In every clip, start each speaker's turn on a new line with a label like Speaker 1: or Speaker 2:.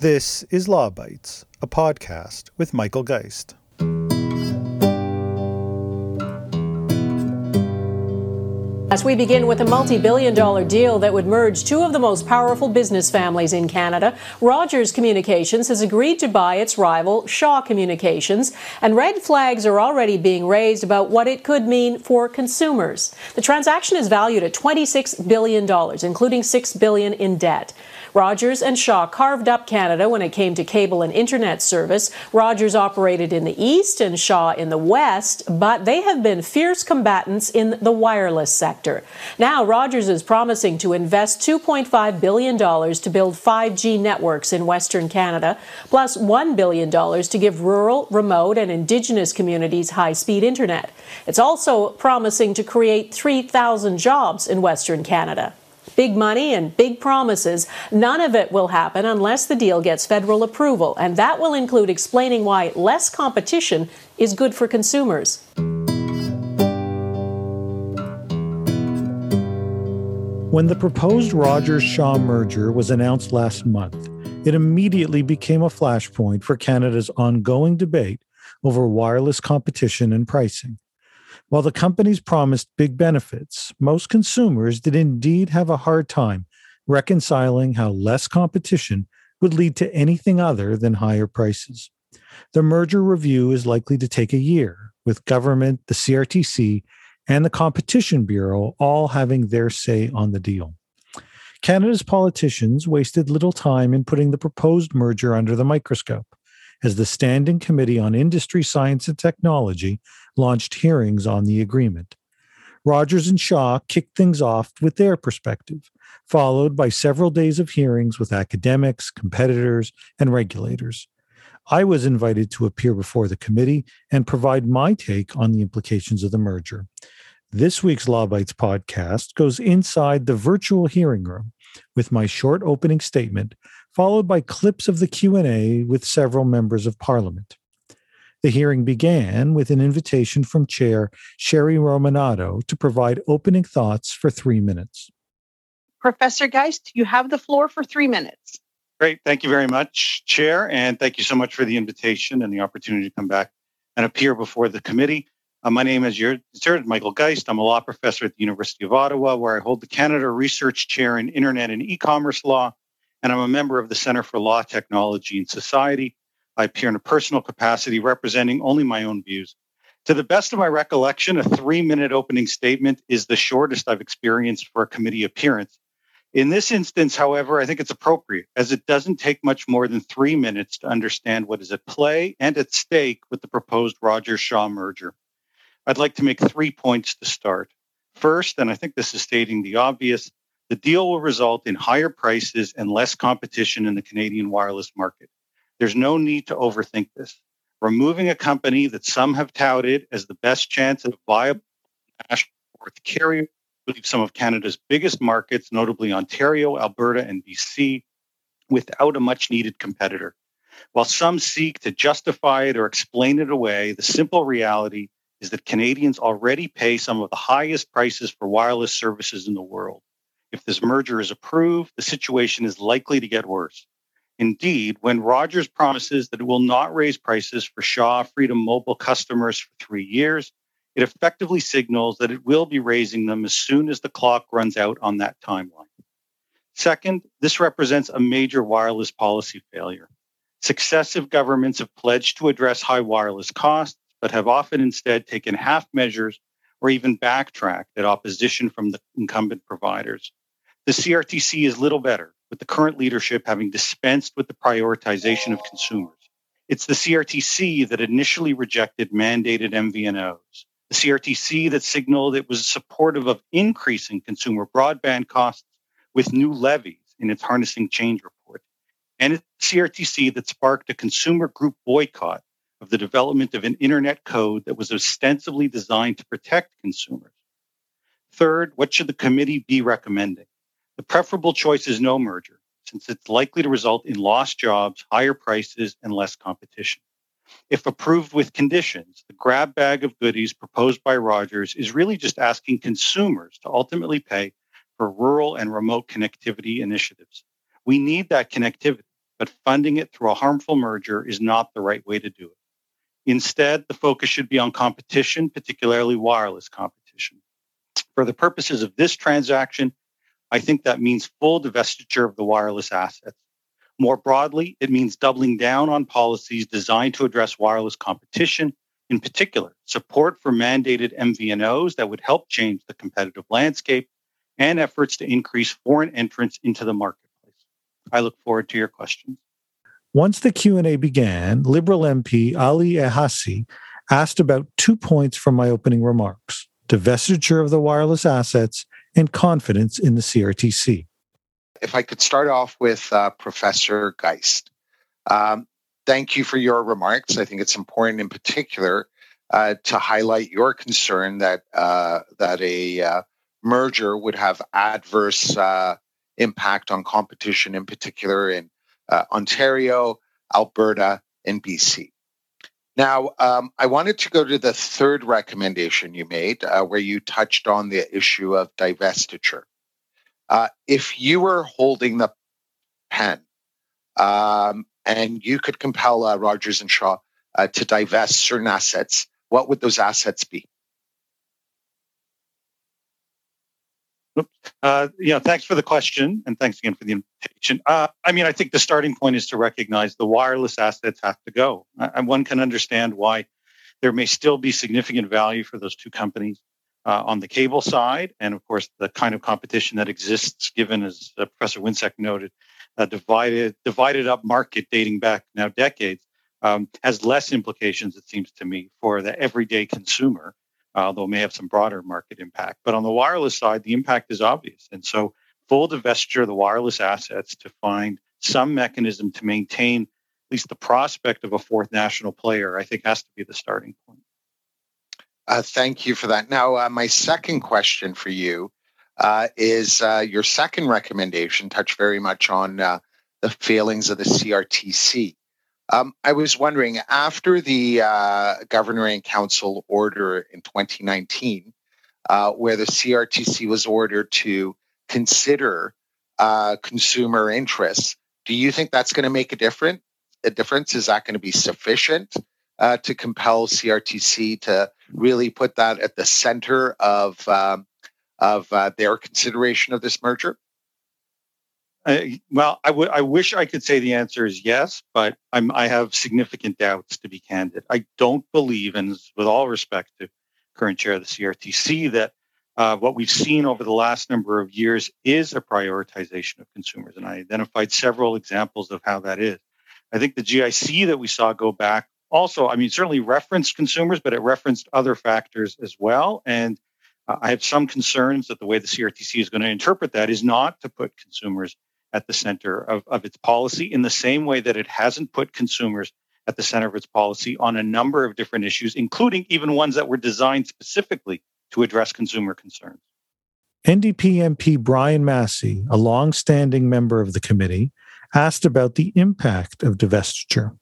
Speaker 1: This is Law Bytes, a podcast with Michael Geist.
Speaker 2: As we begin with a multi billion dollar deal that would merge two of the most powerful business families in Canada, Rogers Communications has agreed to buy its rival, Shaw Communications, and red flags are already being raised about what it could mean for consumers. The transaction is valued at $26 billion, including 6 billion in debt. Rogers and Shaw carved up Canada when it came to cable and internet service. Rogers operated in the east and Shaw in the west, but they have been fierce combatants in the wireless sector. Now, Rogers is promising to invest $2.5 billion to build 5G networks in Western Canada, plus $1 billion to give rural, remote, and Indigenous communities high speed internet. It's also promising to create 3,000 jobs in Western Canada. Big money and big promises. None of it will happen unless the deal gets federal approval, and that will include explaining why less competition is good for consumers.
Speaker 1: When the proposed Rogers Shaw merger was announced last month, it immediately became a flashpoint for Canada's ongoing debate over wireless competition and pricing. While the companies promised big benefits, most consumers did indeed have a hard time reconciling how less competition would lead to anything other than higher prices. The merger review is likely to take a year, with government, the CRTC, and the Competition Bureau all having their say on the deal. Canada's politicians wasted little time in putting the proposed merger under the microscope as the Standing Committee on Industry, Science, and Technology launched hearings on the agreement. Rogers and Shaw kicked things off with their perspective, followed by several days of hearings with academics, competitors, and regulators. I was invited to appear before the committee and provide my take on the implications of the merger. This week's Law Bytes podcast goes inside the virtual hearing room with my short opening statement followed by clips of the Q&A with several members of parliament. The hearing began with an invitation from Chair Sherry Romanado to provide opening thoughts for three minutes.
Speaker 3: Professor Geist, you have the floor for three minutes.
Speaker 4: Great. Thank you very much, Chair, and thank you so much for the invitation and the opportunity to come back and appear before the committee. Uh, my name is Michael Geist. I'm a law professor at the University of Ottawa, where I hold the Canada Research Chair in Internet and E-commerce Law and I'm a member of the Center for Law, Technology, and Society. I appear in a personal capacity representing only my own views. To the best of my recollection, a three minute opening statement is the shortest I've experienced for a committee appearance. In this instance, however, I think it's appropriate as it doesn't take much more than three minutes to understand what is at play and at stake with the proposed Rogers Shaw merger. I'd like to make three points to start. First, and I think this is stating the obvious, the deal will result in higher prices and less competition in the Canadian wireless market. There's no need to overthink this. Removing a company that some have touted as the best chance of viable national carrier leave some of Canada's biggest markets, notably Ontario, Alberta, and BC, without a much needed competitor. While some seek to justify it or explain it away, the simple reality is that Canadians already pay some of the highest prices for wireless services in the world. If this merger is approved, the situation is likely to get worse. Indeed, when Rogers promises that it will not raise prices for Shaw Freedom Mobile customers for three years, it effectively signals that it will be raising them as soon as the clock runs out on that timeline. Second, this represents a major wireless policy failure. Successive governments have pledged to address high wireless costs, but have often instead taken half measures or even backtracked at opposition from the incumbent providers. The CRTC is little better, with the current leadership having dispensed with the prioritization of consumers. It's the CRTC that initially rejected mandated MVNOs, the CRTC that signaled it was supportive of increasing consumer broadband costs with new levies in its harnessing change report, and it's the CRTC that sparked a consumer group boycott of the development of an internet code that was ostensibly designed to protect consumers. Third, what should the committee be recommending? The preferable choice is no merger, since it's likely to result in lost jobs, higher prices, and less competition. If approved with conditions, the grab bag of goodies proposed by Rogers is really just asking consumers to ultimately pay for rural and remote connectivity initiatives. We need that connectivity, but funding it through a harmful merger is not the right way to do it. Instead, the focus should be on competition, particularly wireless competition. For the purposes of this transaction, I think that means full divestiture of the wireless assets. More broadly, it means doubling down on policies designed to address wireless competition, in particular, support for mandated MVNOs that would help change the competitive landscape and efforts to increase foreign entrance into the marketplace. I look forward to your questions.
Speaker 1: Once the Q&A began, Liberal MP Ali Ehsassi asked about two points from my opening remarks, divestiture of the wireless assets and confidence in the CRTC.
Speaker 5: If I could start off with uh, Professor Geist. Um, thank you for your remarks. I think it's important in particular uh, to highlight your concern that uh, that a uh, merger would have adverse uh, impact on competition, in particular in uh, Ontario, Alberta, and BC. Now, um, I wanted to go to the third recommendation you made, uh, where you touched on the issue of divestiture. Uh, if you were holding the pen um, and you could compel uh, Rogers and Shaw uh, to divest certain assets, what would those assets be?
Speaker 4: Uh, thanks for the question, and thanks again for the invitation. Uh, I mean, I think the starting point is to recognize the wireless assets have to go, uh, and one can understand why there may still be significant value for those two companies uh, on the cable side, and of course, the kind of competition that exists, given as uh, Professor Winseck noted, a divided divided up market dating back now decades, um, has less implications, it seems to me, for the everyday consumer although it may have some broader market impact. But on the wireless side, the impact is obvious. And so full divestiture of the wireless assets to find some mechanism to maintain at least the prospect of a fourth national player, I think has to be the starting point.
Speaker 5: Uh, thank you for that. Now, uh, my second question for you uh, is uh, your second recommendation touched very much on uh, the failings of the CRTC. Um, I was wondering after the uh, governor and council order in 2019, uh, where the CRTC was ordered to consider uh, consumer interests, do you think that's going to make a difference? A difference is that going to be sufficient uh, to compel CRTC to really put that at the center of um, of uh, their consideration of this merger?
Speaker 4: I, well, I, w- I wish I could say the answer is yes, but I'm, I have significant doubts to be candid. I don't believe, and with all respect to current chair of the CRTC, that uh, what we've seen over the last number of years is a prioritization of consumers. And I identified several examples of how that is. I think the GIC that we saw go back also, I mean, certainly referenced consumers, but it referenced other factors as well. And uh, I have some concerns that the way the CRTC is going to interpret that is not to put consumers at the center of, of its policy in the same way that it hasn't put consumers at the center of its policy on a number of different issues, including even ones that were designed specifically to address consumer concerns.
Speaker 1: NDP MP Brian Masse, a long-standing member of the committee, asked about the impact of divestiture.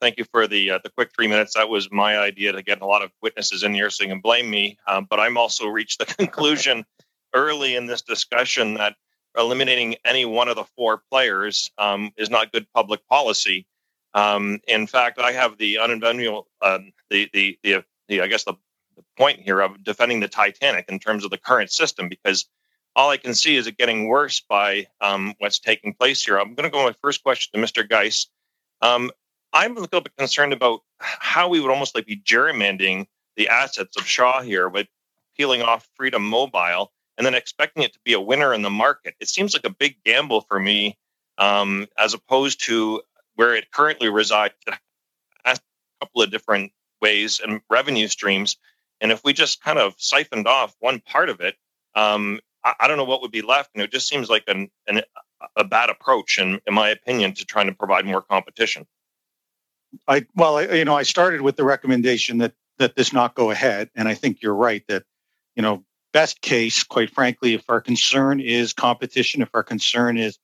Speaker 6: Thank you for the uh, the quick three minutes. That was my idea to get a lot of witnesses in here, so you can blame me. Um, but I'm also reached the conclusion early in this discussion that eliminating any one of the four players um, is not good public policy. Um, in fact, I have the unenviable, uh, the, the, the, the, I guess the, the point here of defending the Titanic in terms of the current system, because all I can see is it getting worse by um, what's taking place here. I'm going to go my first question to Mr. Geist. Um, I'm a little bit concerned about how we would almost like be gerrymandering the assets of Shaw here with peeling off Freedom Mobile and then expecting it to be a winner in the market. It seems like a big gamble for me, um, as opposed to where it currently resides. A couple of different ways and revenue streams, and if we just kind of siphoned off one part of it, um, I, I, don't know what would be left. And it just seems like an, an a bad approach, in, in my opinion, to trying to provide more competition.
Speaker 4: I well, I, you know, I started with the recommendation that that this not go ahead, and I think you're right that you know best case, quite frankly, if our concern is competition, if our concern is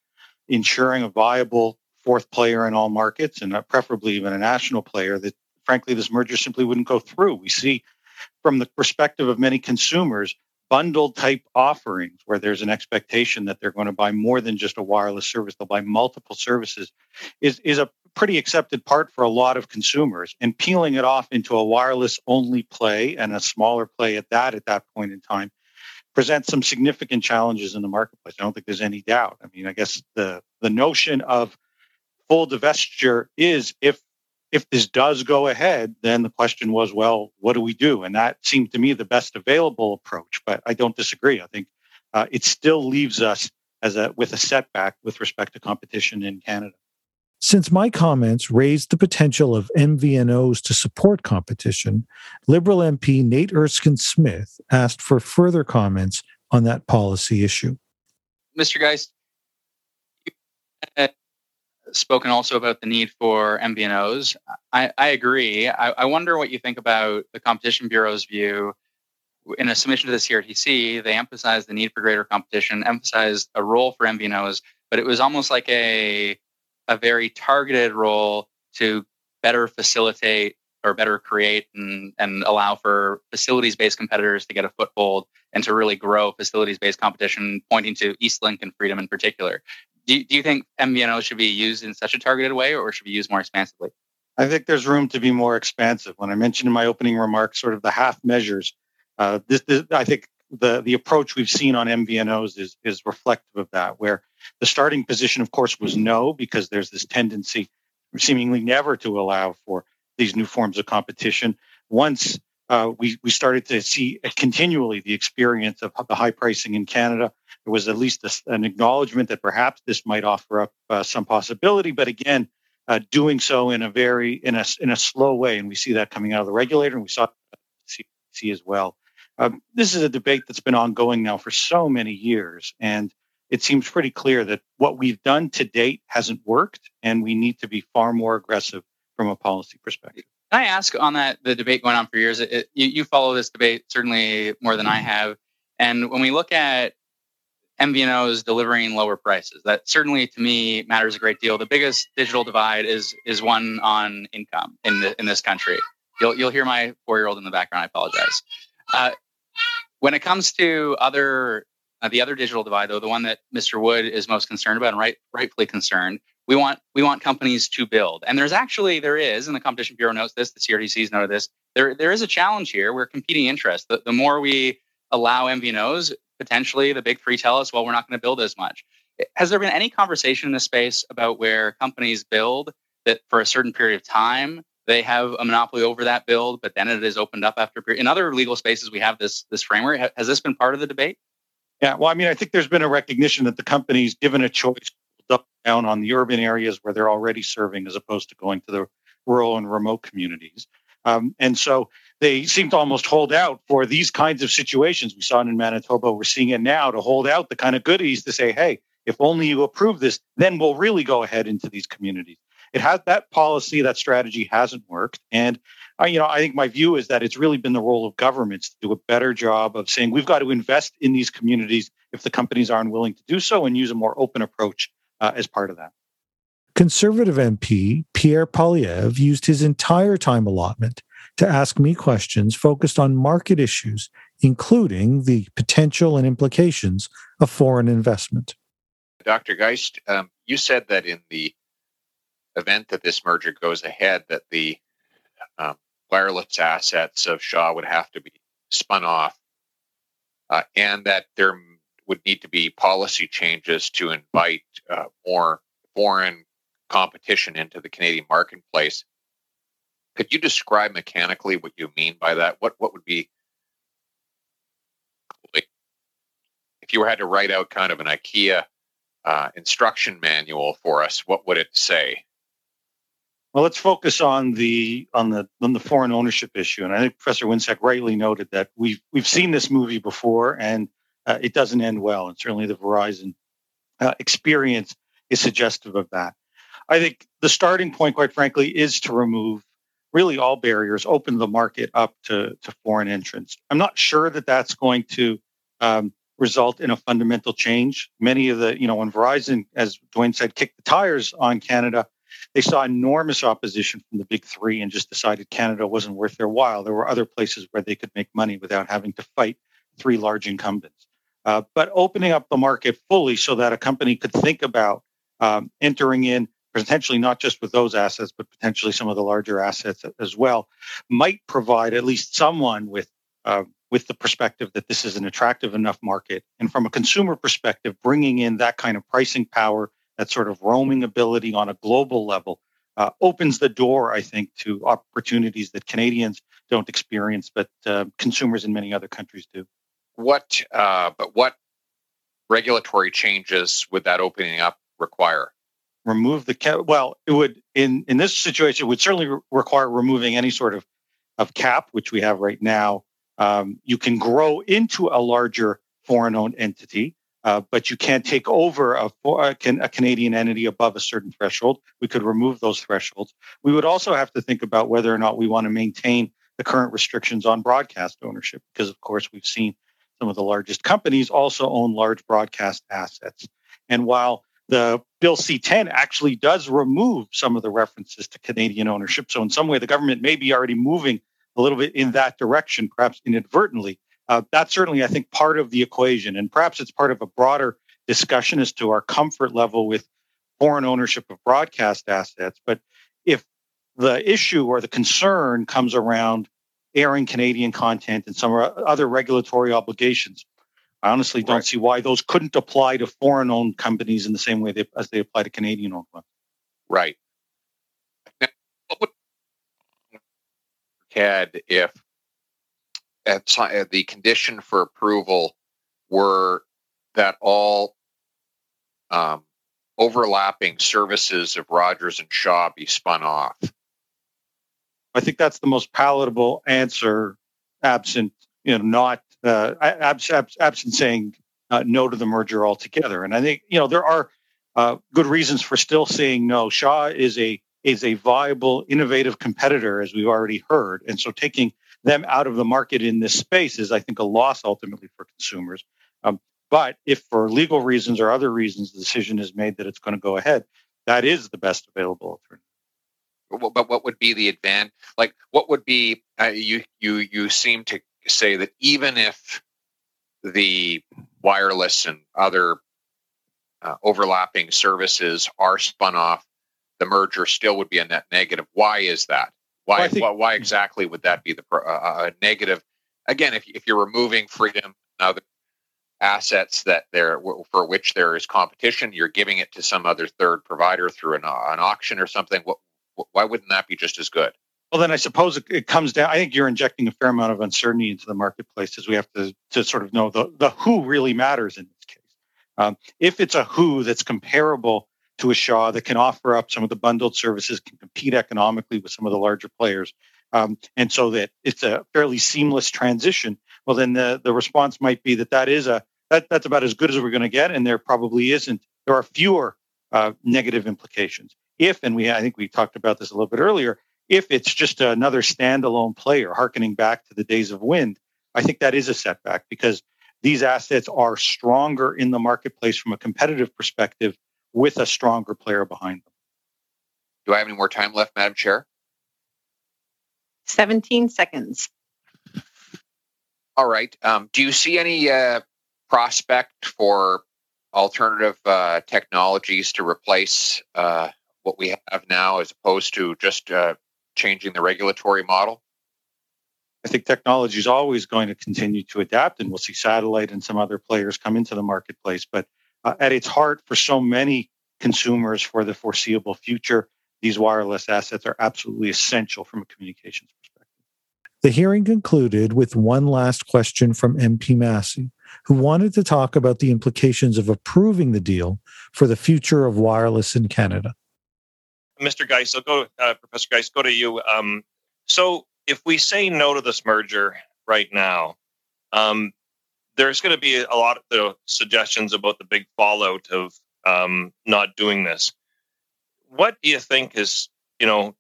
Speaker 4: ensuring a viable fourth player in all markets and preferably even a national player, that frankly, this merger simply wouldn't go through. We see from the perspective of many consumers, bundled type offerings where there's an expectation that they're going to buy more than just a wireless service, they'll buy multiple services, is, is a pretty accepted part for a lot of consumers. And peeling it off into a wireless only play and a smaller play at that at that point in time presents some significant challenges in the marketplace. I don't think there's any doubt. I mean, I guess the the notion of full divestiture is if if this does go ahead, then the question was, well, what do we do? And that seemed to me the best available approach. But I don't disagree. I think uh, it still leaves us as a with a setback with respect to competition in Canada.
Speaker 1: Since my comments raised the potential of MVNOs to support competition, Liberal MP Nate Erskine Smith asked for further comments on that policy issue.
Speaker 7: Mr. Geist, you've spoken also about the need for MVNOs. I, I agree. I, I, wonder what you think about the Competition Bureau's view. In a submission to the CRTC, they emphasized the need for greater competition, emphasized a role for MVNOs, but it was almost like a a very targeted role to better facilitate or better create and, and allow for facilities based competitors to get a foothold and to really grow facilities based competition, pointing to Eastlink and Freedom in particular. Do, do you think MVNO should be used in such a targeted way or should be used more expansively?
Speaker 4: I think there's room to be more expansive. When I mentioned in my opening remarks, sort of the half measures, uh, this, this, I think the the approach we've seen on MVNOs is is reflective of that. Where the starting position, of course, was no, because there's this tendency, seemingly never to allow for these new forms of competition. Once uh, we we started to see continually the experience of the high pricing in Canada, there was at least a, an acknowledgement that perhaps this might offer up uh, some possibility. But again, uh, doing so in a very in a in a slow way, and we see that coming out of the regulator, and we saw CC as well. Um, this is a debate that's been ongoing now for so many years, and it seems pretty clear that what we've done to date hasn't worked, and we need to be far more aggressive from a policy perspective.
Speaker 7: Can I ask on that the debate going on for years? It, you, you follow this debate certainly more than I mm-hmm. have, and when we look at MVNOs delivering lower prices, that certainly to me matters a great deal. The biggest digital divide is is one on income in the, in this country. You'll you'll hear my four year old in the background. I apologize. Uh, when it comes to other uh, the other digital divide, though, the one that Mr. Wood is most concerned about and right, rightfully concerned, we want we want companies to build. And there's actually there is, and the Competition Bureau notes this, the CRTC's noted this. There there is a challenge here. We're competing interests. The, the more we allow MVNOs, potentially the big three tell us, well, we're not going to build as much. Has there been any conversation in this space about where companies build that for a certain period of time they have a monopoly over that build, but then it is opened up after. Period. In other legal spaces, we have this this framework. Has this been part of the debate?
Speaker 4: Yeah, well, I mean, I think there's been a recognition that the companies, given a choice, up down on the urban areas where they're already serving, as opposed to going to the rural and remote communities. Um, and so they seem to almost hold out for these kinds of situations. We saw it in Manitoba. We're seeing it now to hold out the kind of goodies to say, hey, if only you approve this, then we'll really go ahead into these communities. It has that policy, that strategy hasn't worked. And I, you know, I think my view is that it's really been the role of governments to do a better job of saying we've got to invest in these communities if the companies aren't willing to do so and use a more open approach uh, as part of that.
Speaker 1: Conservative MP Pierre Poilievre used his entire time allotment to ask me questions focused on market issues, including the potential and implications of foreign investment.
Speaker 8: Dr. Geist, um, you said that in the event that this merger goes ahead, that the um, wireless assets of Shaw would have to be spun off, uh, and that there would need to be policy changes to invite uh, more foreign competition into the Canadian marketplace. Could you describe mechanically what you mean by that? What what would be if you had to write out kind of an IKEA uh, instruction manual for us? What would it say?
Speaker 4: Well, let's focus on the on the on the foreign ownership issue, and I think Professor Winseck rightly noted that we've we've seen this movie before, and uh, it doesn't end well, and certainly the Verizon uh, experience is suggestive of that. I think the starting point, quite frankly, is to remove really all barriers, open the market up to to foreign entrants. I'm not sure that that's going to um, result in a fundamental change. Many of the, you know, when Verizon, as Dwayne said, kicked the tires on Canada they saw enormous opposition from the big three and just decided Canada wasn't worth their while. There were other places where they could make money without having to fight three large incumbents. Uh, but opening up the market fully so that a company could think about um, entering in potentially not just with those assets, but potentially some of the larger assets as well, might provide at least someone with uh, with the perspective that this is an attractive enough market, and from a consumer perspective, bringing in that kind of pricing power, that sort of roaming ability on a global level, uh, opens the door, I think, to opportunities that Canadians don't experience, but uh, consumers in many other countries do.
Speaker 8: What, uh, but what regulatory changes would that opening up require?
Speaker 4: remove the cap. Well, it would in in this situation it would certainly re- require removing any sort of of cap, which we have right now. Um, you can grow into a larger foreign-owned entity, uh, but you can't take over a, a, a, Canadian entity above a certain threshold. We could remove those thresholds. We would also have to think about whether or not we want to maintain the current restrictions on broadcast ownership, because of course we've seen some of the largest companies also own large broadcast assets. And while the Bill C 10 actually does remove some of the references to Canadian ownership. So, in some way, the government may be already moving a little bit in that direction, perhaps inadvertently. Uh, that's certainly, I think, part of the equation. And perhaps it's part of a broader discussion as to our comfort level with foreign ownership of broadcast assets. But if the issue or the concern comes around airing Canadian content and some other regulatory obligations, I honestly don't right. see why those couldn't apply to foreign owned companies in the same way they, as they apply to Canadian owned ones.
Speaker 8: Right. Now, what would CAD if at, the condition for approval were that all um, overlapping services of Rogers and Shaw be spun off?
Speaker 4: I think that's the most palatable answer, absent you know not uh, abs- abs- absent saying uh, no to the merger altogether. And I think you know there are uh, good reasons for still saying no. Shaw is a is a viable, innovative competitor, as we've already heard, and so taking them out of the market in this space is, I think, a loss ultimately for consumers. Um, but if for legal reasons or other reasons the decision is made that it's going to go ahead, that is the best available alternative.
Speaker 8: But what would be the advantage? Like, what would be? Uh, you you you seem to say that even if the wireless and other uh, overlapping services are spun off, the merger still would be a net negative. Why is that? Why, well, think, why, why, exactly would that be the uh, uh negative? Again, if, if you're removing freedom and other assets that there for which there is competition, you're giving it to some other third provider through an, an auction or something. What, why wouldn't that be just as good?
Speaker 4: Well, then I suppose it, it, comes down. I think you're injecting a fair amount of uncertainty into the marketplace as we have to, to sort of know the, the who really matters in this case. Um, if it's a who that's comparable to a Shaw that can offer up some of the bundled services, can compete economically with some of the larger players, um, and so that it's a fairly seamless transition, well, then the, the response might be that that is a that, that's about as good as we're going to get, and there probably isn't. There are fewer uh, negative implications. If, and we I think we talked about this a little bit earlier, if it's just another standalone player, harkening back to the days of wind, I think that is a setback because these assets are stronger in the marketplace from a competitive perspective with a stronger player behind them.
Speaker 8: Do I have any more time left, Madam Chair?
Speaker 3: 17 seconds.
Speaker 8: All right. Um, do you see any uh, prospect for alternative uh, technologies to replace uh, what we have now as opposed to just uh, changing the regulatory model?
Speaker 4: I think technology is always going to continue to adapt, and we'll see satellite and some other players come into the marketplace. But uh, at its heart, for so many consumers for the foreseeable future, these wireless assets are absolutely essential from a communications perspective.
Speaker 1: The hearing concluded with one last question from MP Masse, who wanted to talk about the implications of approving the deal for the future of wireless in Canada.
Speaker 6: Mr. Geist, I'll go, uh, Professor Geist, go to you. Um, so if we say no to this merger right now, um, there's going to be a lot of suggestions about the big fallout of um, not doing this. What do you think is, you know,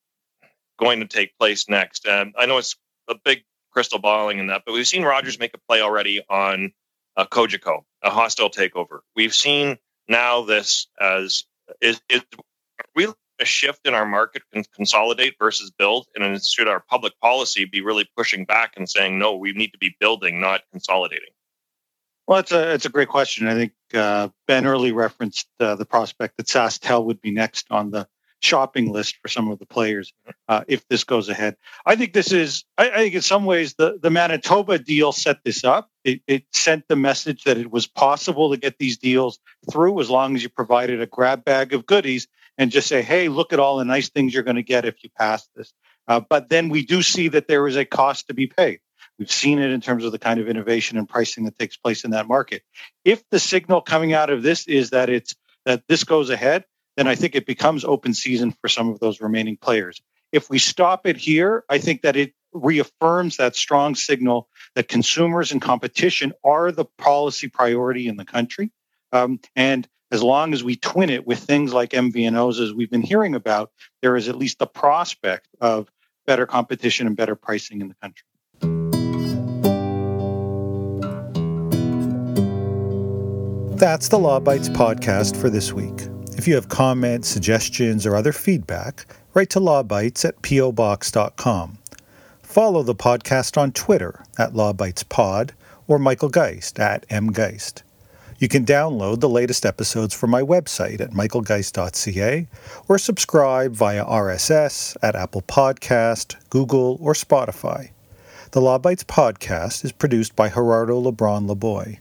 Speaker 6: going to take place next? Um, I know it's a big crystal balling in that, but we've seen Rogers make a play already on uh, Cogeco, a hostile takeover. We've seen now this as is, is a shift in our market can consolidate versus build? And should our public policy be really pushing back and saying, no, we need to be building, not consolidating?
Speaker 4: Well, it's a it's a great question. I think uh, Ben early referenced uh, the prospect that SaskTel would be next on the shopping list for some of the players uh, if this goes ahead. I think this is. I, I, think in some ways the the Manitoba deal set this up. It, it sent the message that it was possible to get these deals through as long as you provided a grab bag of goodies and just say, "Hey, look at all the nice things you're going to get if you pass this." Uh, but then we do see that there is a cost to be paid. We've seen it in terms of the kind of innovation and pricing that takes place in that market. If the signal coming out of this is that it's that this goes ahead, then I think it becomes open season for some of those remaining players. If we stop it here, I think that it reaffirms that strong signal that consumers and competition are the policy priority in the country. Um, and as long as we twin it with things like MVNOs, as we've been hearing about, there is at least the prospect of better competition and better pricing in the country.
Speaker 1: That's the Law Bytes podcast for this week. If you have comments, suggestions, or other feedback, write to lawbytes at pobox.com. Follow the podcast on Twitter at lawbytespod or Michael Geist at mgeist. You can download the latest episodes from my website at michaelgeist.ca or subscribe via RSS at Apple Podcast, Google, or Spotify. The Law Bytes podcast is produced by Gerardo Lebron Laboy.